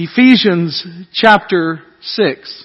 Ephesians chapter 6.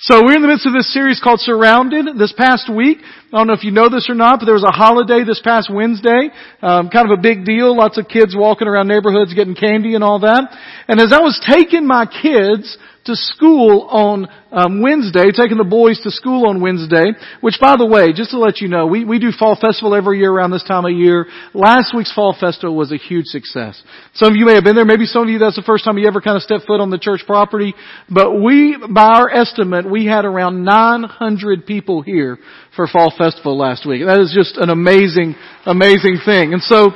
So we're in the midst of this series called Surrounded. This past week, I don't know if you know this or not, but there was a holiday this past Wednesday. Um, kind of a big deal. Lots of kids walking around neighborhoods getting candy and all that. And as I was taking my kids to school on um, Wednesday, taking the boys to school on Wednesday, which by the way, just to let you know, we, we do Fall Festival every year around this time of year. Last week's Fall Festival was a huge success. Some of you may have been there, maybe some of you that's the first time you ever kind of stepped foot on the church property, but we, by our estimate, we had around 900 people here for Fall Festival last week. That is just an amazing, amazing thing. And so,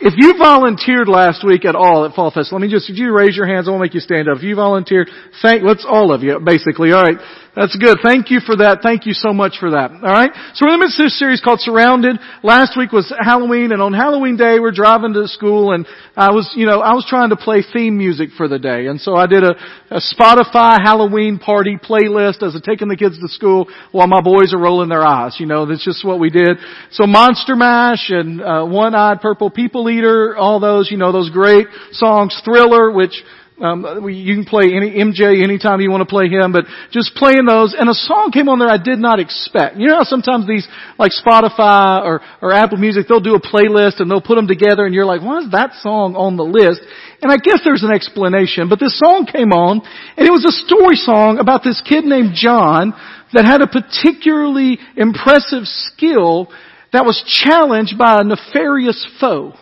if you volunteered last week at all at Fall Fest, let me just, if you raise your hands, I won't make you stand up. If you volunteered, thank, let's all of you, basically. Alright. That's good. Thank you for that. Thank you so much for that. Alright? So we're in the midst of this series called Surrounded. Last week was Halloween and on Halloween day we're driving to school and I was, you know, I was trying to play theme music for the day. And so I did a, a Spotify Halloween party playlist as I'm taking the kids to school while my boys are rolling their eyes. You know, that's just what we did. So Monster Mash and uh, One Eyed Purple People Eater, all those, you know, those great songs. Thriller, which um, you can play any MJ anytime you want to play him, but just playing those. And a song came on there I did not expect. You know how sometimes these, like Spotify or, or Apple Music, they'll do a playlist and they'll put them together and you're like, why is that song on the list? And I guess there's an explanation, but this song came on and it was a story song about this kid named John that had a particularly impressive skill that was challenged by a nefarious foe.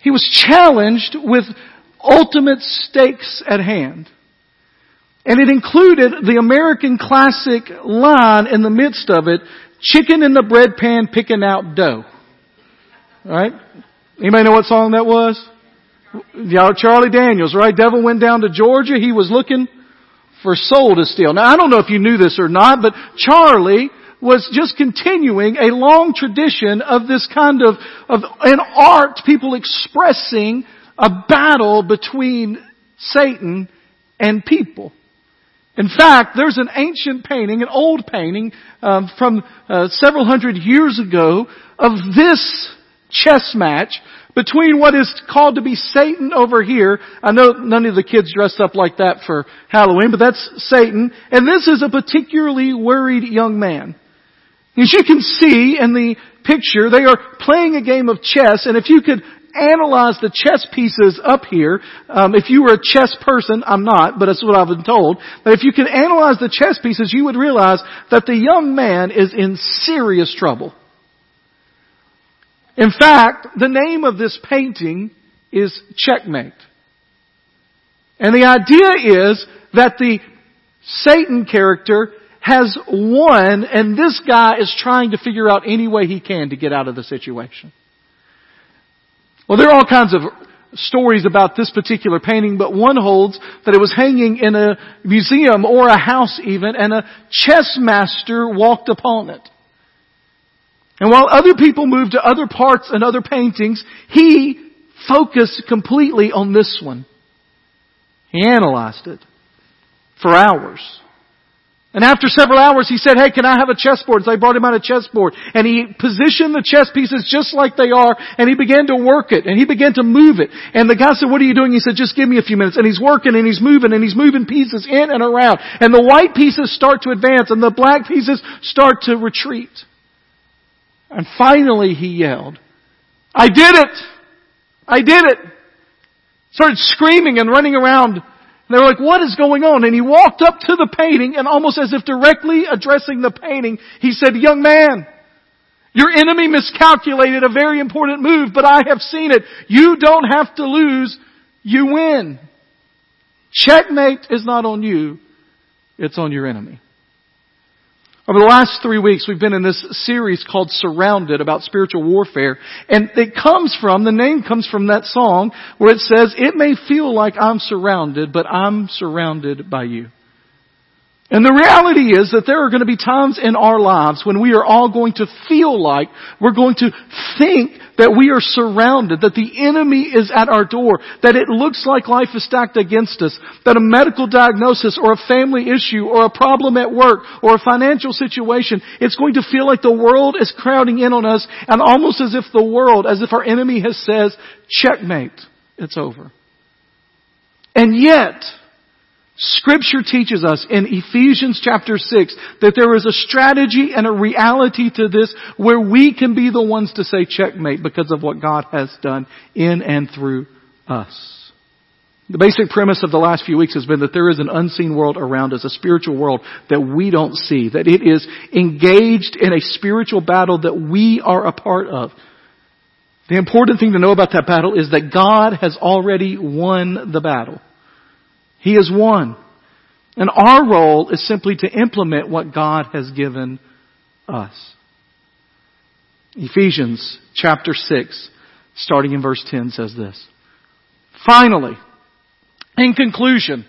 He was challenged with ultimate stakes at hand. And it included the American classic line in the midst of it, chicken in the bread pan picking out dough. Right? Anybody know what song that was? Charlie Daniels, right? Devil went down to Georgia. He was looking for soul to steal. Now I don't know if you knew this or not, but Charlie was just continuing a long tradition of this kind of, of an art, people expressing a battle between Satan and people. In fact, there's an ancient painting, an old painting um, from uh, several hundred years ago of this chess match between what is called to be Satan over here. I know none of the kids dressed up like that for Halloween, but that's Satan. And this is a particularly worried young man. As you can see in the picture, they are playing a game of chess, and if you could analyze the chess pieces up here, um, if you were a chess person, I'm not, but that's what I've been told, but if you could analyze the chess pieces, you would realize that the young man is in serious trouble. In fact, the name of this painting is Checkmate. And the idea is that the Satan character has won and this guy is trying to figure out any way he can to get out of the situation. Well, there are all kinds of stories about this particular painting, but one holds that it was hanging in a museum or a house even, and a chess master walked upon it. And while other people moved to other parts and other paintings, he focused completely on this one. He analyzed it for hours. And after several hours, he said, hey, can I have a chessboard? So they brought him out a chessboard. And he positioned the chess pieces just like they are, and he began to work it, and he began to move it. And the guy said, what are you doing? He said, just give me a few minutes. And he's working, and he's moving, and he's moving pieces in and around. And the white pieces start to advance, and the black pieces start to retreat. And finally he yelled, I did it! I did it! Started screaming and running around they were like, what is going on? And he walked up to the painting and almost as if directly addressing the painting, he said, young man, your enemy miscalculated a very important move, but I have seen it. You don't have to lose. You win. Checkmate is not on you. It's on your enemy. Over the last three weeks, we've been in this series called Surrounded about spiritual warfare. And it comes from, the name comes from that song where it says, it may feel like I'm surrounded, but I'm surrounded by you. And the reality is that there are going to be times in our lives when we are all going to feel like we're going to think that we are surrounded, that the enemy is at our door, that it looks like life is stacked against us, that a medical diagnosis or a family issue or a problem at work or a financial situation, it's going to feel like the world is crowding in on us and almost as if the world, as if our enemy has says, checkmate, it's over. And yet, Scripture teaches us in Ephesians chapter 6 that there is a strategy and a reality to this where we can be the ones to say checkmate because of what God has done in and through us. The basic premise of the last few weeks has been that there is an unseen world around us, a spiritual world that we don't see, that it is engaged in a spiritual battle that we are a part of. The important thing to know about that battle is that God has already won the battle. He is one. And our role is simply to implement what God has given us. Ephesians chapter 6, starting in verse 10 says this. Finally, in conclusion,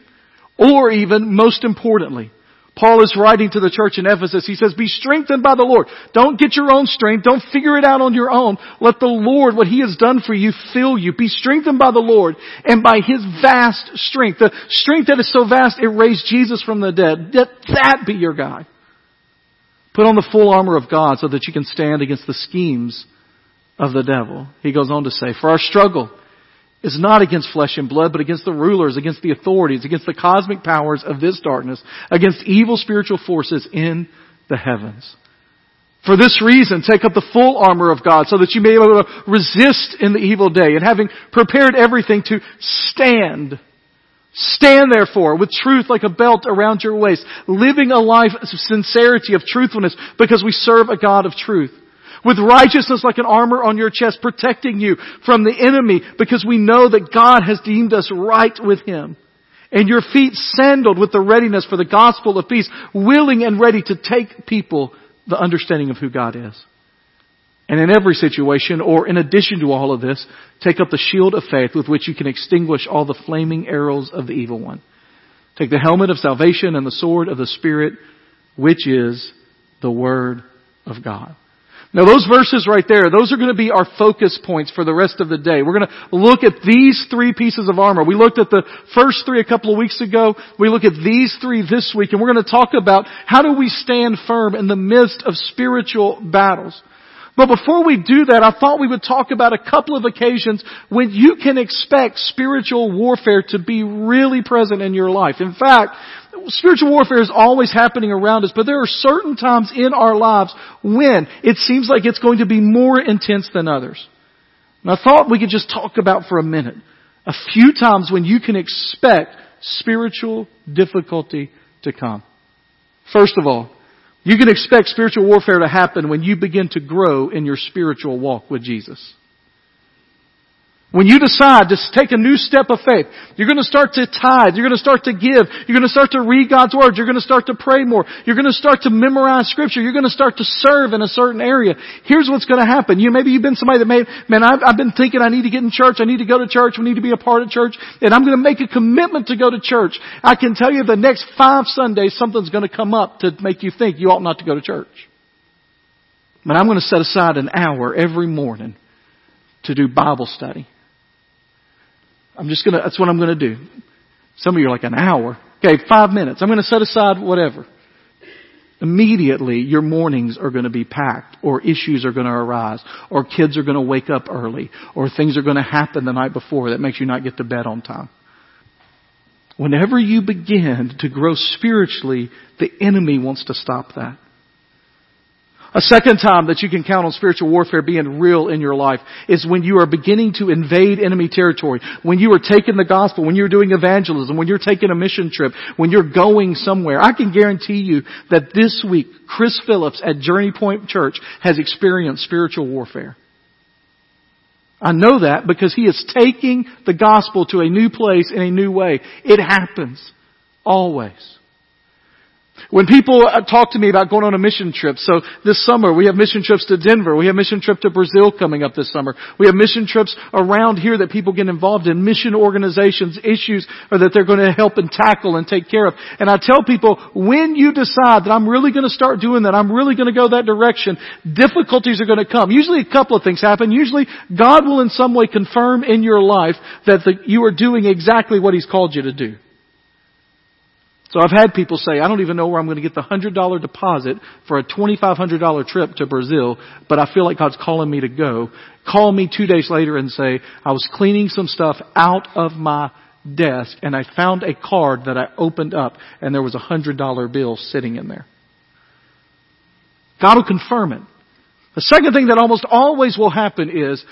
or even most importantly, Paul is writing to the church in Ephesus. He says, be strengthened by the Lord. Don't get your own strength. Don't figure it out on your own. Let the Lord, what He has done for you, fill you. Be strengthened by the Lord and by His vast strength. The strength that is so vast it raised Jesus from the dead. Let that be your guide. Put on the full armor of God so that you can stand against the schemes of the devil. He goes on to say, for our struggle is not against flesh and blood, but against the rulers, against the authorities, against the cosmic powers of this darkness, against evil spiritual forces in the heavens. For this reason, take up the full armor of God so that you may be able to resist in the evil day and having prepared everything to stand. Stand therefore with truth like a belt around your waist, living a life of sincerity, of truthfulness, because we serve a God of truth with righteousness like an armor on your chest, protecting you from the enemy because we know that God has deemed us right with Him. And your feet sandaled with the readiness for the gospel of peace, willing and ready to take people the understanding of who God is. And in every situation, or in addition to all of this, take up the shield of faith with which you can extinguish all the flaming arrows of the evil one. Take the helmet of salvation and the sword of the Spirit, which is the Word of God. Now those verses right there, those are going to be our focus points for the rest of the day. We're going to look at these three pieces of armor. We looked at the first three a couple of weeks ago. We look at these three this week and we're going to talk about how do we stand firm in the midst of spiritual battles. But before we do that, I thought we would talk about a couple of occasions when you can expect spiritual warfare to be really present in your life. In fact, spiritual warfare is always happening around us, but there are certain times in our lives when it seems like it's going to be more intense than others. And I thought we could just talk about for a minute a few times when you can expect spiritual difficulty to come. First of all, you can expect spiritual warfare to happen when you begin to grow in your spiritual walk with Jesus. When you decide to take a new step of faith, you're going to start to tithe, you're going to start to give, you're going to start to read God's Word, you're going to start to pray more, you're going to start to memorize Scripture, you're going to start to serve in a certain area. Here's what's going to happen. You, maybe you've been somebody that made, man, I've, I've been thinking I need to get in church, I need to go to church, we need to be a part of church, and I'm going to make a commitment to go to church. I can tell you the next five Sundays something's going to come up to make you think you ought not to go to church. But I'm going to set aside an hour every morning to do Bible study. I'm just gonna, that's what I'm gonna do. Some of you are like an hour. Okay, five minutes. I'm gonna set aside whatever. Immediately, your mornings are to be packed, or issues are to arise, or kids are to wake up early, or things are to happen the night before that makes you not get to bed on time. Whenever you begin to grow spiritually, the enemy wants to stop that. A second time that you can count on spiritual warfare being real in your life is when you are beginning to invade enemy territory, when you are taking the gospel, when you're doing evangelism, when you're taking a mission trip, when you're going somewhere. I can guarantee you that this week, Chris Phillips at Journey Point Church has experienced spiritual warfare. I know that because he is taking the gospel to a new place in a new way. It happens. Always. When people uh, talk to me about going on a mission trip, so this summer we have mission trips to Denver, we have mission trip to Brazil coming up this summer, we have mission trips around here that people get involved in, mission organizations, issues or that they're going to help and tackle and take care of. And I tell people, when you decide that I'm really going to start doing that, I'm really going to go that direction, difficulties are going to come. Usually a couple of things happen. Usually God will in some way confirm in your life that the, you are doing exactly what He's called you to do. So I've had people say, I don't even know where I'm going to get the $100 deposit for a $2,500 trip to Brazil, but I feel like God's calling me to go. Call me two days later and say, I was cleaning some stuff out of my desk and I found a card that I opened up and there was a hundred dollar bill sitting in there. God will confirm it. The second thing that almost always will happen is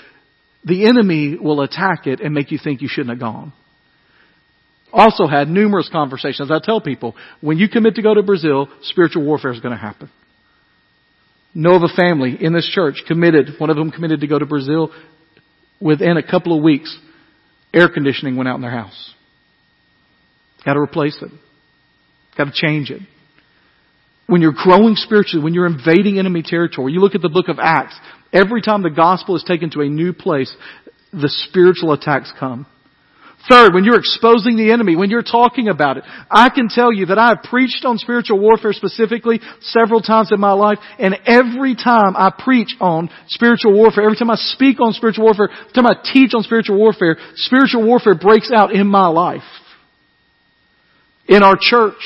the enemy will attack it and make you think you shouldn't have gone. Also had numerous conversations. I tell people, when you commit to go to Brazil, spiritual warfare is going to happen. Know of a family in this church committed, one of them committed to go to Brazil. Within a couple of weeks, air conditioning went out in their house. Got to replace it. Got to change it. When you're growing spiritually, when you're invading enemy territory, you look at the book of Acts, every time the gospel is taken to a new place, the spiritual attacks come. Third, when you're exposing the enemy, when you're talking about it, I can tell you that I have preached on spiritual warfare specifically several times in my life, and every time I preach on spiritual warfare, every time I speak on spiritual warfare, every time I teach on spiritual warfare, spiritual warfare breaks out in my life. In our church.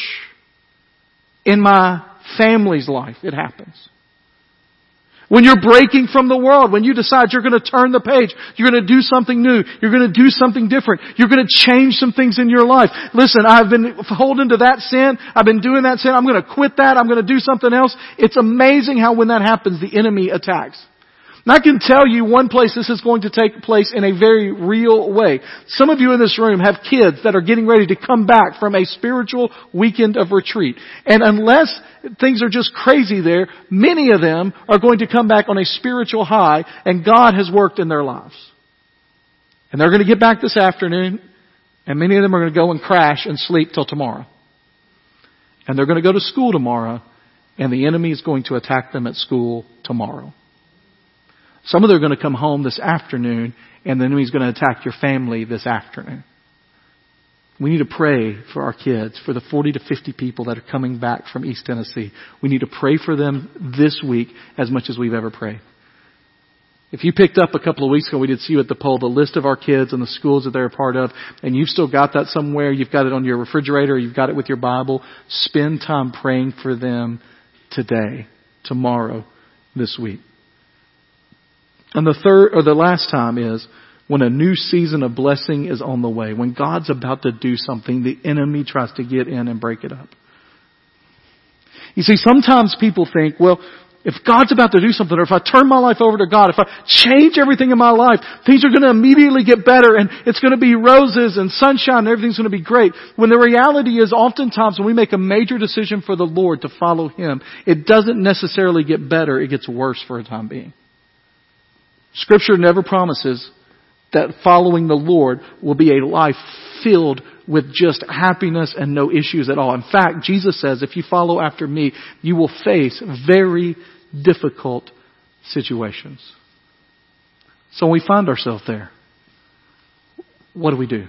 In my family's life, it happens. When you're breaking from the world, when you decide you're going to turn the page, you're going to do something new, you're going to do something different, you're going to change some things in your life. Listen, I've been holding to that sin, I've been doing that sin, I'm going to quit that, I'm going to do something else. It's amazing how when that happens, the enemy attacks. And I can tell you one place this is going to take place in a very real way. Some of you in this room have kids that are getting ready to come back from a spiritual weekend of retreat. And unless things are just crazy there, many of them are going to come back on a spiritual high and God has worked in their lives. And they're going to get back this afternoon and many of them are going to go and crash and sleep till tomorrow. And they're going to go to school tomorrow and the enemy is going to attack them at school tomorrow. Some of them are going to come home this afternoon and the enemy's going to attack your family this afternoon. We need to pray for our kids, for the 40 to 50 people that are coming back from East Tennessee. We need to pray for them this week as much as we've ever prayed. If you picked up a couple of weeks ago, we did see you at the pole, the list of our kids and the schools that they're a part of, and you've still got that somewhere, you've got it on your refrigerator, you've got it with your Bible, spend time praying for them today, tomorrow, this week. And the third, or the last time is when a new season of blessing is on the way. When God's about to do something, the enemy tries to get in and break it up. You see, sometimes people think, well, if God's about to do something, or if I turn my life over to God, if I change everything in my life, things are going to immediately get better and it's going to be roses and sunshine and everything's going to be great. When the reality is oftentimes when we make a major decision for the Lord to follow Him, it doesn't necessarily get better, it gets worse for a time being. Scripture never promises that following the Lord will be a life filled with just happiness and no issues at all. In fact, Jesus says if you follow after me, you will face very difficult situations. So when we find ourselves there. What do we do?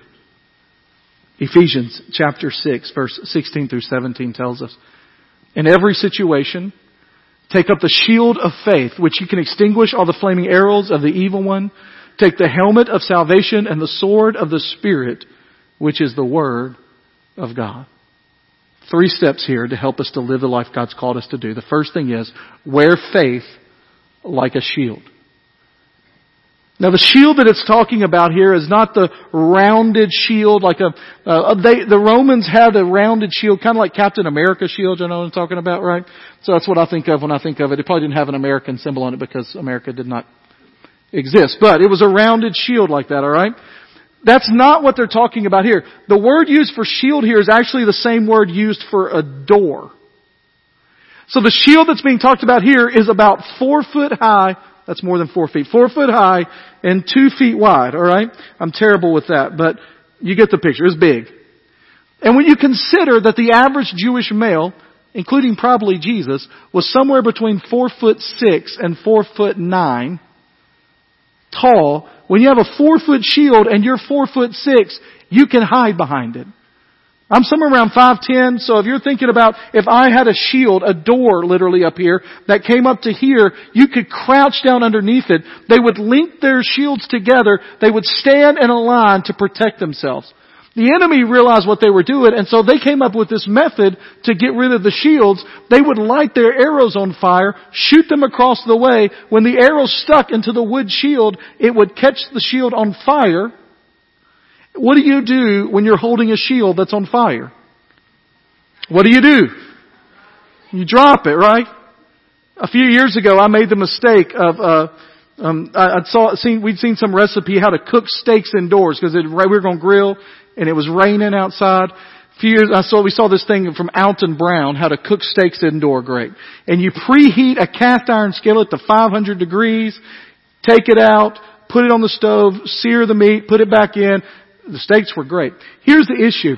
Ephesians chapter 6 verse 16 through 17 tells us, in every situation, Take up the shield of faith, which you can extinguish all the flaming arrows of the evil one. Take the helmet of salvation and the sword of the Spirit, which is the Word of God. Three steps here to help us to live the life God's called us to do. The first thing is, wear faith like a shield. Now the shield that it's talking about here is not the rounded shield like a, uh, they, the Romans had a rounded shield, kind of like Captain America shield, you know what I'm talking about, right? So that's what I think of when I think of it. It probably didn't have an American symbol on it because America did not exist, but it was a rounded shield like that, alright? That's not what they're talking about here. The word used for shield here is actually the same word used for a door. So the shield that's being talked about here is about four foot high that's more than four feet. Four foot high and two feet wide, alright? I'm terrible with that, but you get the picture. It's big. And when you consider that the average Jewish male, including probably Jesus, was somewhere between four foot six and four foot nine, tall, when you have a four foot shield and you're four foot six, you can hide behind it. I'm somewhere around 5'10", so if you're thinking about if I had a shield, a door literally up here, that came up to here, you could crouch down underneath it. They would link their shields together. They would stand in a line to protect themselves. The enemy realized what they were doing, and so they came up with this method to get rid of the shields. They would light their arrows on fire, shoot them across the way. When the arrow stuck into the wood shield, it would catch the shield on fire, What do you do when you're holding a shield that's on fire? What do you do? You drop it, right? A few years ago, I made the mistake of, uh, um, I, I saw, seen, we'd seen some recipe how to cook steaks indoors because we were going to grill and it was raining outside. A few years, I saw, we saw this thing from Alton Brown, how to cook steaks indoor great. And you preheat a cast iron skillet to 500 degrees, take it out, put it on the stove, sear the meat, put it back in. The steaks were great. Here's the issue.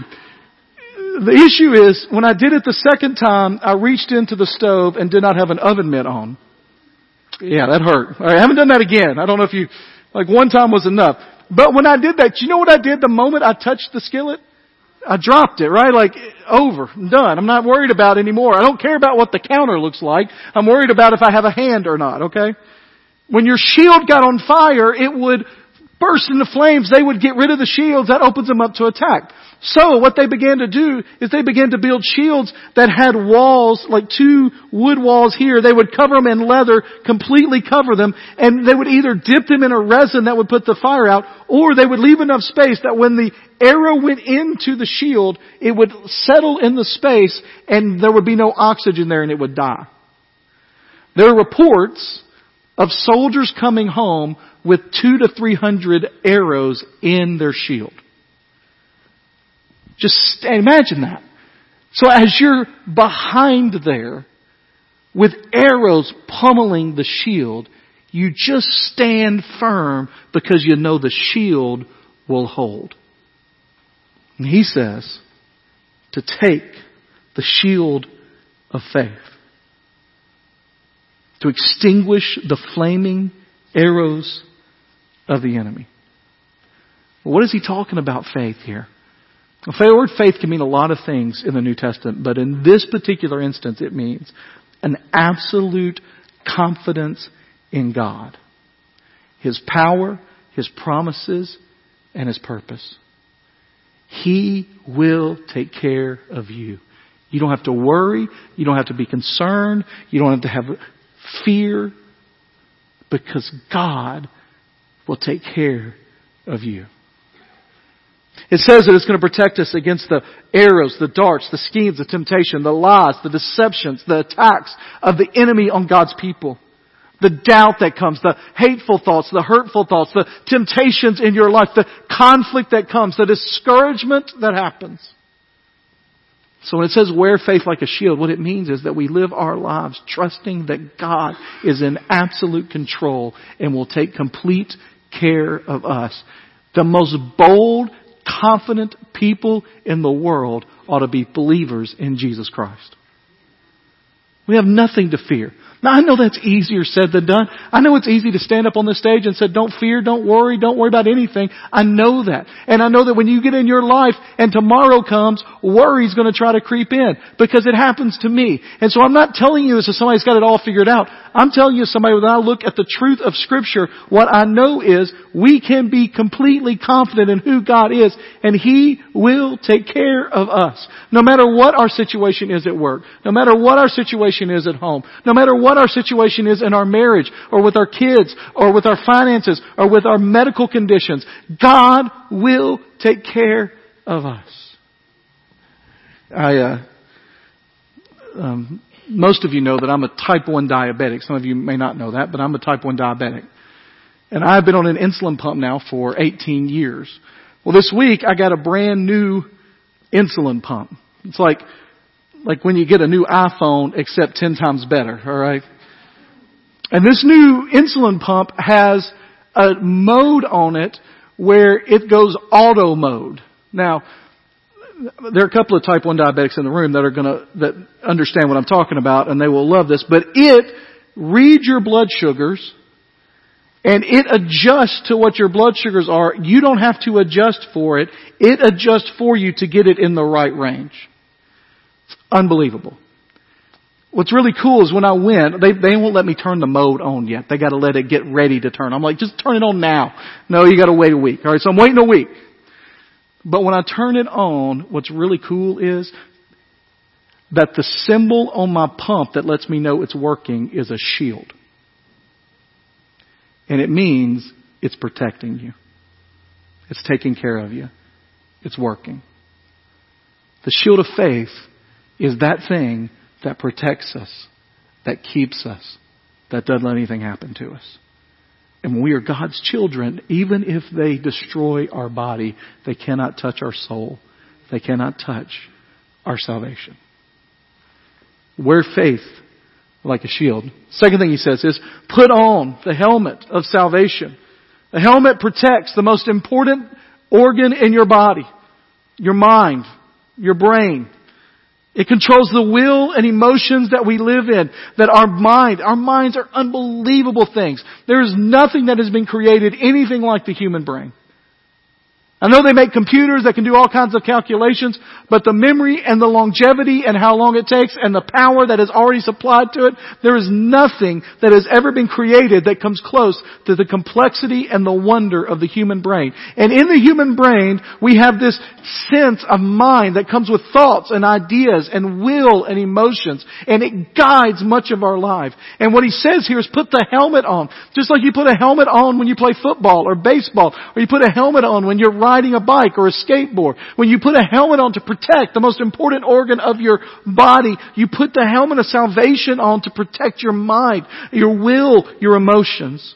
The issue is, when I did it the second time, I reached into the stove and did not have an oven mitt on. Yeah, that hurt. I haven't done that again. I don't know if you, like one time was enough. But when I did that, you know what I did the moment I touched the skillet? I dropped it, right? Like, over, done. I'm not worried about anymore. I don't care about what the counter looks like. I'm worried about if I have a hand or not, okay? When your shield got on fire, it would burst into flames. They would get rid of the shields. That opens them up to attack. So what they began to do is they began to build shields that had walls, like two wood walls here. They would cover them in leather, completely cover them, and they would either dip them in a resin that would put the fire out, or they would leave enough space that when the arrow went into the shield, it would settle in the space and there would be no oxygen there and it would die. There are reports of soldiers coming home with two to three hundred arrows in their shield. Just imagine that. So as you're behind there with arrows pummeling the shield, you just stand firm because you know the shield will hold. And he says to take the shield of faith. To extinguish the flaming arrows of the enemy. what is he talking about faith here? The word faith can mean a lot of things in the New Testament, but in this particular instance, it means an absolute confidence in God. His power, His promises, and His purpose. He will take care of you. You don't have to worry. You don't have to be concerned. You don't have to have fear because God will take care of you. It says that it's going to protect us against the arrows, the darts, the schemes, the temptation, the lies, the deceptions, the attacks of the enemy on God's people. The doubt that comes, the hateful thoughts, the hurtful thoughts, the temptations in your life, the conflict that comes, the discouragement that happens. So when it says wear faith like a shield, what it means is that we live our lives trusting that God is in absolute control and will take complete care of us. The most bold confident people in the world ought to be believers in Jesus Christ. We have nothing to fear. Now I know that's easier said than done. I know it's easy to stand up on the stage and say, don't fear, don't worry, don't worry about anything. I know that. And I know that when you get in your life and tomorrow comes, worry's gonna try to creep in. Because it happens to me. And so I'm not telling you this as somebody's got it all figured out. I'm telling you somebody when I look at the truth of scripture, what I know is we can be completely confident in who God is and He will take care of us. No matter what our situation is at work, no matter what our situation is at home, no matter what what our situation is in our marriage or with our kids or with our finances or with our medical conditions, God will take care of us. I, uh, um, most of you know that I'm a type 1 diabetic. Some of you may not know that, but I'm a type 1 diabetic. And I've been on an insulin pump now for 18 years. Well, this week I got a brand new insulin pump. It's like like when you get a new iPhone, except 10 times better, alright? And this new insulin pump has a mode on it where it goes auto mode. Now, there are a couple of type 1 diabetics in the room that are gonna, that understand what I'm talking about and they will love this, but it reads your blood sugars and it adjusts to what your blood sugars are. You don't have to adjust for it. It adjusts for you to get it in the right range. Unbelievable. What's really cool is when I went, they, they won't let me turn the mode on yet. They gotta let it get ready to turn. I'm like, just turn it on now. No, you gotta wait a week. Alright, so I'm waiting a week. But when I turn it on, what's really cool is that the symbol on my pump that lets me know it's working is a shield. And it means it's protecting you. It's taking care of you. it's working. The shield of faith is that thing that protects us, that keeps us, that doesn't let anything happen to us. And when we are God's children, even if they destroy our body, they cannot touch our soul. They cannot touch our salvation. Wear faith like a shield. Second thing he says is put on the helmet of salvation. The helmet protects the most important organ in your body, your mind, your brain. It controls the will and emotions that we live in, that our mind, our minds are unbelievable things. There is nothing that has been created anything like the human brain. I know they make computers that can do all kinds of calculations, but the memory and the longevity and how long it takes and the power that is already supplied to it, there is nothing that has ever been created that comes close to the complexity and the wonder of the human brain. And in the human brain, we have this sense of mind that comes with thoughts and ideas and will and emotions, and it guides much of our life. And what he says here is put the helmet on. Just like you put a helmet on when you play football or baseball, or you put a helmet on when you're riding a bike or a skateboard. When you put a helmet on to protect the most important organ of your body, you put the helmet of salvation on to protect your mind, your will, your emotions.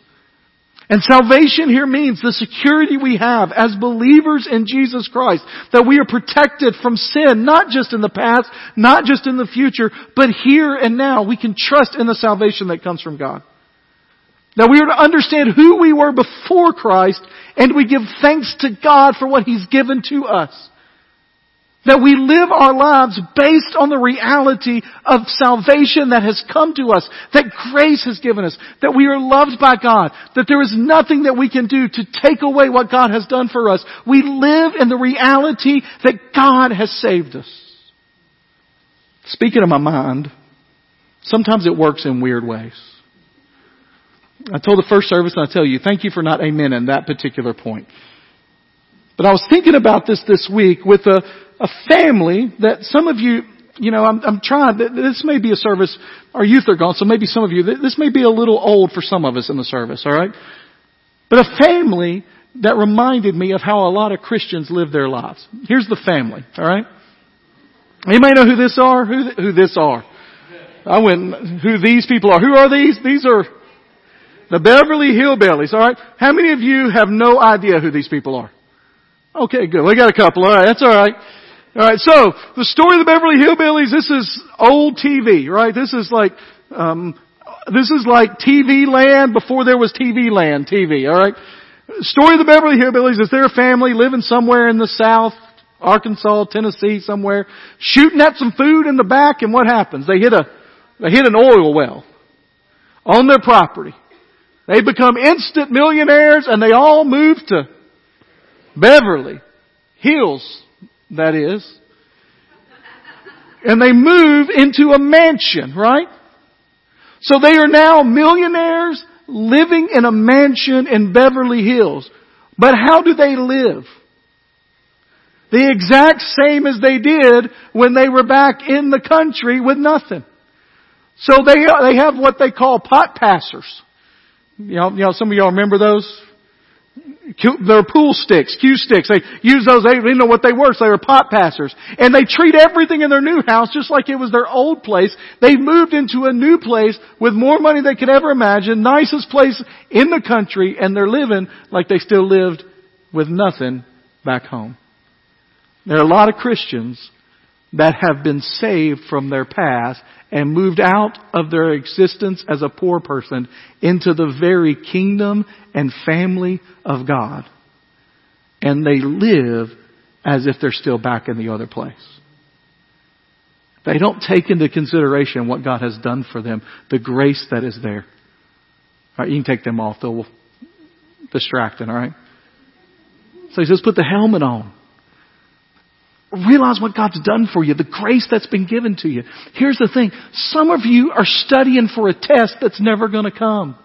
And salvation here means the security we have as believers in Jesus Christ, that we are protected from sin, not just in the past, not just in the future, but here and now. We can trust in the salvation that comes from God. That we are to understand who we were before Christ and we give thanks to God for what He's given to us. That we live our lives based on the reality of salvation that has come to us, that grace has given us, that we are loved by God, that there is nothing that we can do to take away what God has done for us. We live in the reality that God has saved us. Speaking of my mind, sometimes it works in weird ways. I told the first service and I tell you, thank you for not amen in that particular point. But I was thinking about this this week with a, a family that some of you, you know, I'm, I'm trying, this may be a service, our youth are gone, so maybe some of you, this may be a little old for some of us in the service, alright? But a family that reminded me of how a lot of Christians live their lives. Here's the family, alright? Anybody know who this are? Who, who this are? I went, who these people are. Who are these? These are the Beverly Hillbillies, alright? How many of you have no idea who these people are? Okay, good. We got a couple. Alright, that's alright. Alright, so, the story of the Beverly Hillbillies, this is old TV, right? This is like, um, this is like TV land before there was TV land TV, alright? Story of the Beverly Hillbillies is their family living somewhere in the south, Arkansas, Tennessee, somewhere, shooting at some food in the back, and what happens? They hit a, they hit an oil well on their property. They become instant millionaires and they all move to Beverly Hills, that is. And they move into a mansion, right? So they are now millionaires living in a mansion in Beverly Hills. But how do they live? The exact same as they did when they were back in the country with nothing. So they, they have what they call pot passers. You know, you know, some of y'all remember those? They're pool sticks, cue sticks. They use those, they didn't know what they were, so they were pot passers. And they treat everything in their new house just like it was their old place. They've moved into a new place with more money they could ever imagine, nicest place in the country, and they're living like they still lived with nothing back home. There are a lot of Christians that have been saved from their past and moved out of their existence as a poor person into the very kingdom and family of God. And they live as if they're still back in the other place. They don't take into consideration what God has done for them, the grace that is there. All right, you can take them off, they'll distracting, alright? So he says, put the helmet on. Realize what God's done for you, the grace that's been given to you. Here's the thing. Some of you are studying for a test that's never gonna come.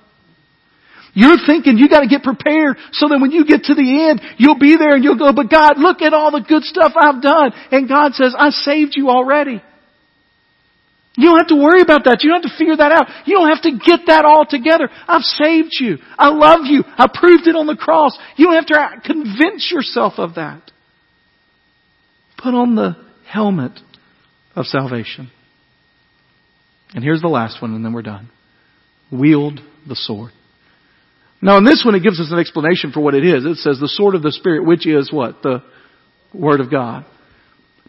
You're thinking you gotta get prepared so that when you get to the end, you'll be there and you'll go, but God, look at all the good stuff I've done. And God says, I saved you already. You don't have to worry about that. You don't have to figure that out. You don't have to get that all together. I've saved you. I love you. I proved it on the cross. You don't have to convince yourself of that. Put on the helmet of salvation. And here's the last one, and then we're done. Wield the sword. Now, in this one, it gives us an explanation for what it is. It says the sword of the Spirit, which is what? The Word of God.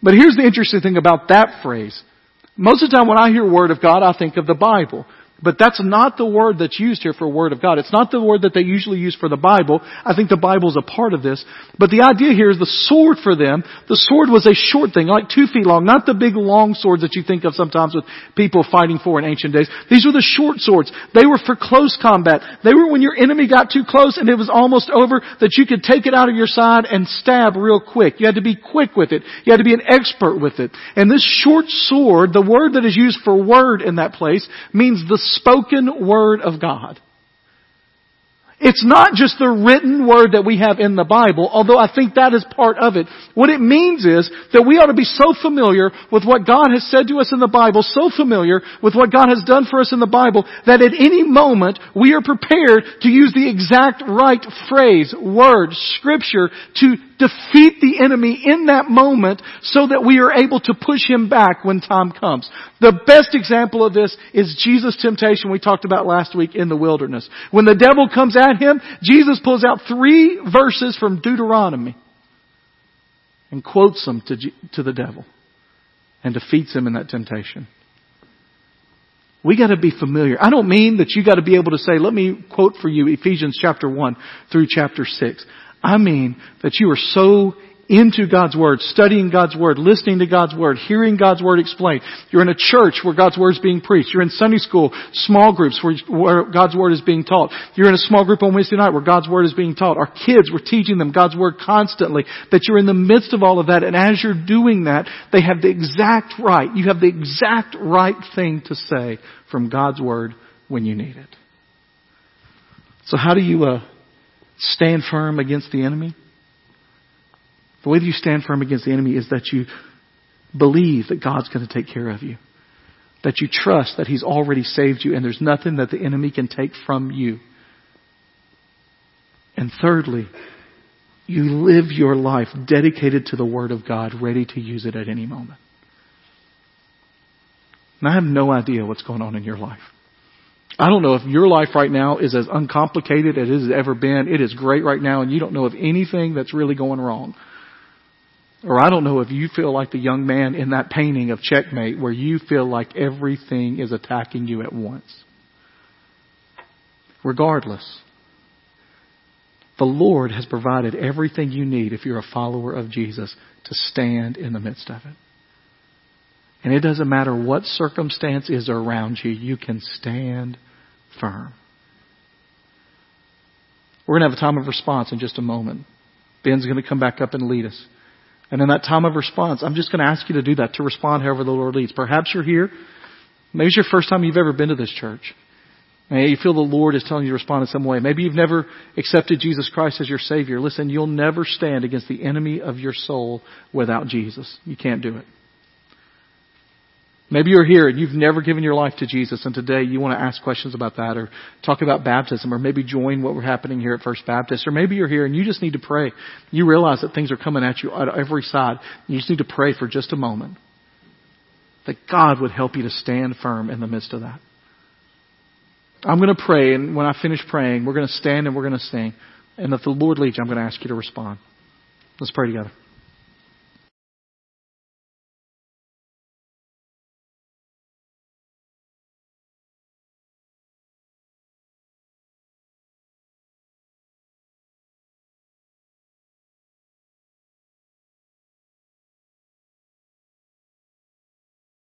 But here's the interesting thing about that phrase. Most of the time when I hear Word of God, I think of the Bible. But that's not the word that's used here for Word of God. It's not the word that they usually use for the Bible. I think the Bible's a part of this. But the idea here is the sword for them. The sword was a short thing, like two feet long, not the big long swords that you think of sometimes with people fighting for in ancient days. These were the short swords. They were for close combat. They were when your enemy got too close and it was almost over that you could take it out of your side and stab real quick. You had to be quick with it. You had to be an expert with it. And this short sword, the word that is used for word in that place, means the spoken word of God. It's not just the written word that we have in the Bible, although I think that is part of it. What it means is that we ought to be so familiar with what God has said to us in the Bible, so familiar with what God has done for us in the Bible, that at any moment we are prepared to use the exact right phrase, word, scripture to defeat the enemy in that moment so that we are able to push him back when time comes. The best example of this is Jesus' temptation we talked about last week in the wilderness. When the devil comes at him, Jesus pulls out three verses from Deuteronomy and quotes them to, to the devil and defeats him in that temptation. We gotta be familiar. I don't mean that you gotta be able to say, let me quote for you Ephesians chapter 1 through chapter 6. I mean that you are so into God's Word, studying God's Word, listening to God's Word, hearing God's Word explained. You're in a church where God's Word is being preached. You're in Sunday school, small groups where, where God's Word is being taught. You're in a small group on Wednesday night where God's Word is being taught. Our kids, we're teaching them God's Word constantly. That you're in the midst of all of that, and as you're doing that, they have the exact right, you have the exact right thing to say from God's Word when you need it. So how do you, uh, stand firm against the enemy? The way that you stand firm against the enemy is that you believe that God's going to take care of you. That you trust that He's already saved you and there's nothing that the enemy can take from you. And thirdly, you live your life dedicated to the Word of God, ready to use it at any moment. And I have no idea what's going on in your life. I don't know if your life right now is as uncomplicated as it has ever been. It is great right now and you don't know of anything that's really going wrong. Or I don't know if you feel like the young man in that painting of Checkmate where you feel like everything is attacking you at once. Regardless, the Lord has provided everything you need if you're a follower of Jesus to stand in the midst of it. And it doesn't matter what circumstance is around you, you can stand firm. We're going to have a time of response in just a moment. Ben's going to come back up and lead us. And in that time of response, I'm just going to ask you to do that, to respond however the Lord leads. Perhaps you're here. Maybe it's your first time you've ever been to this church. Maybe you feel the Lord is telling you to respond in some way. Maybe you've never accepted Jesus Christ as your Savior. Listen, you'll never stand against the enemy of your soul without Jesus. You can't do it. Maybe you're here and you've never given your life to Jesus and today you want to ask questions about that or talk about baptism or maybe join what we're happening here at First Baptist or maybe you're here and you just need to pray. You realize that things are coming at you on every side. You just need to pray for just a moment that God would help you to stand firm in the midst of that. I'm going to pray and when I finish praying, we're going to stand and we're going to sing. And if the Lord leads I'm going to ask you to respond. Let's pray together.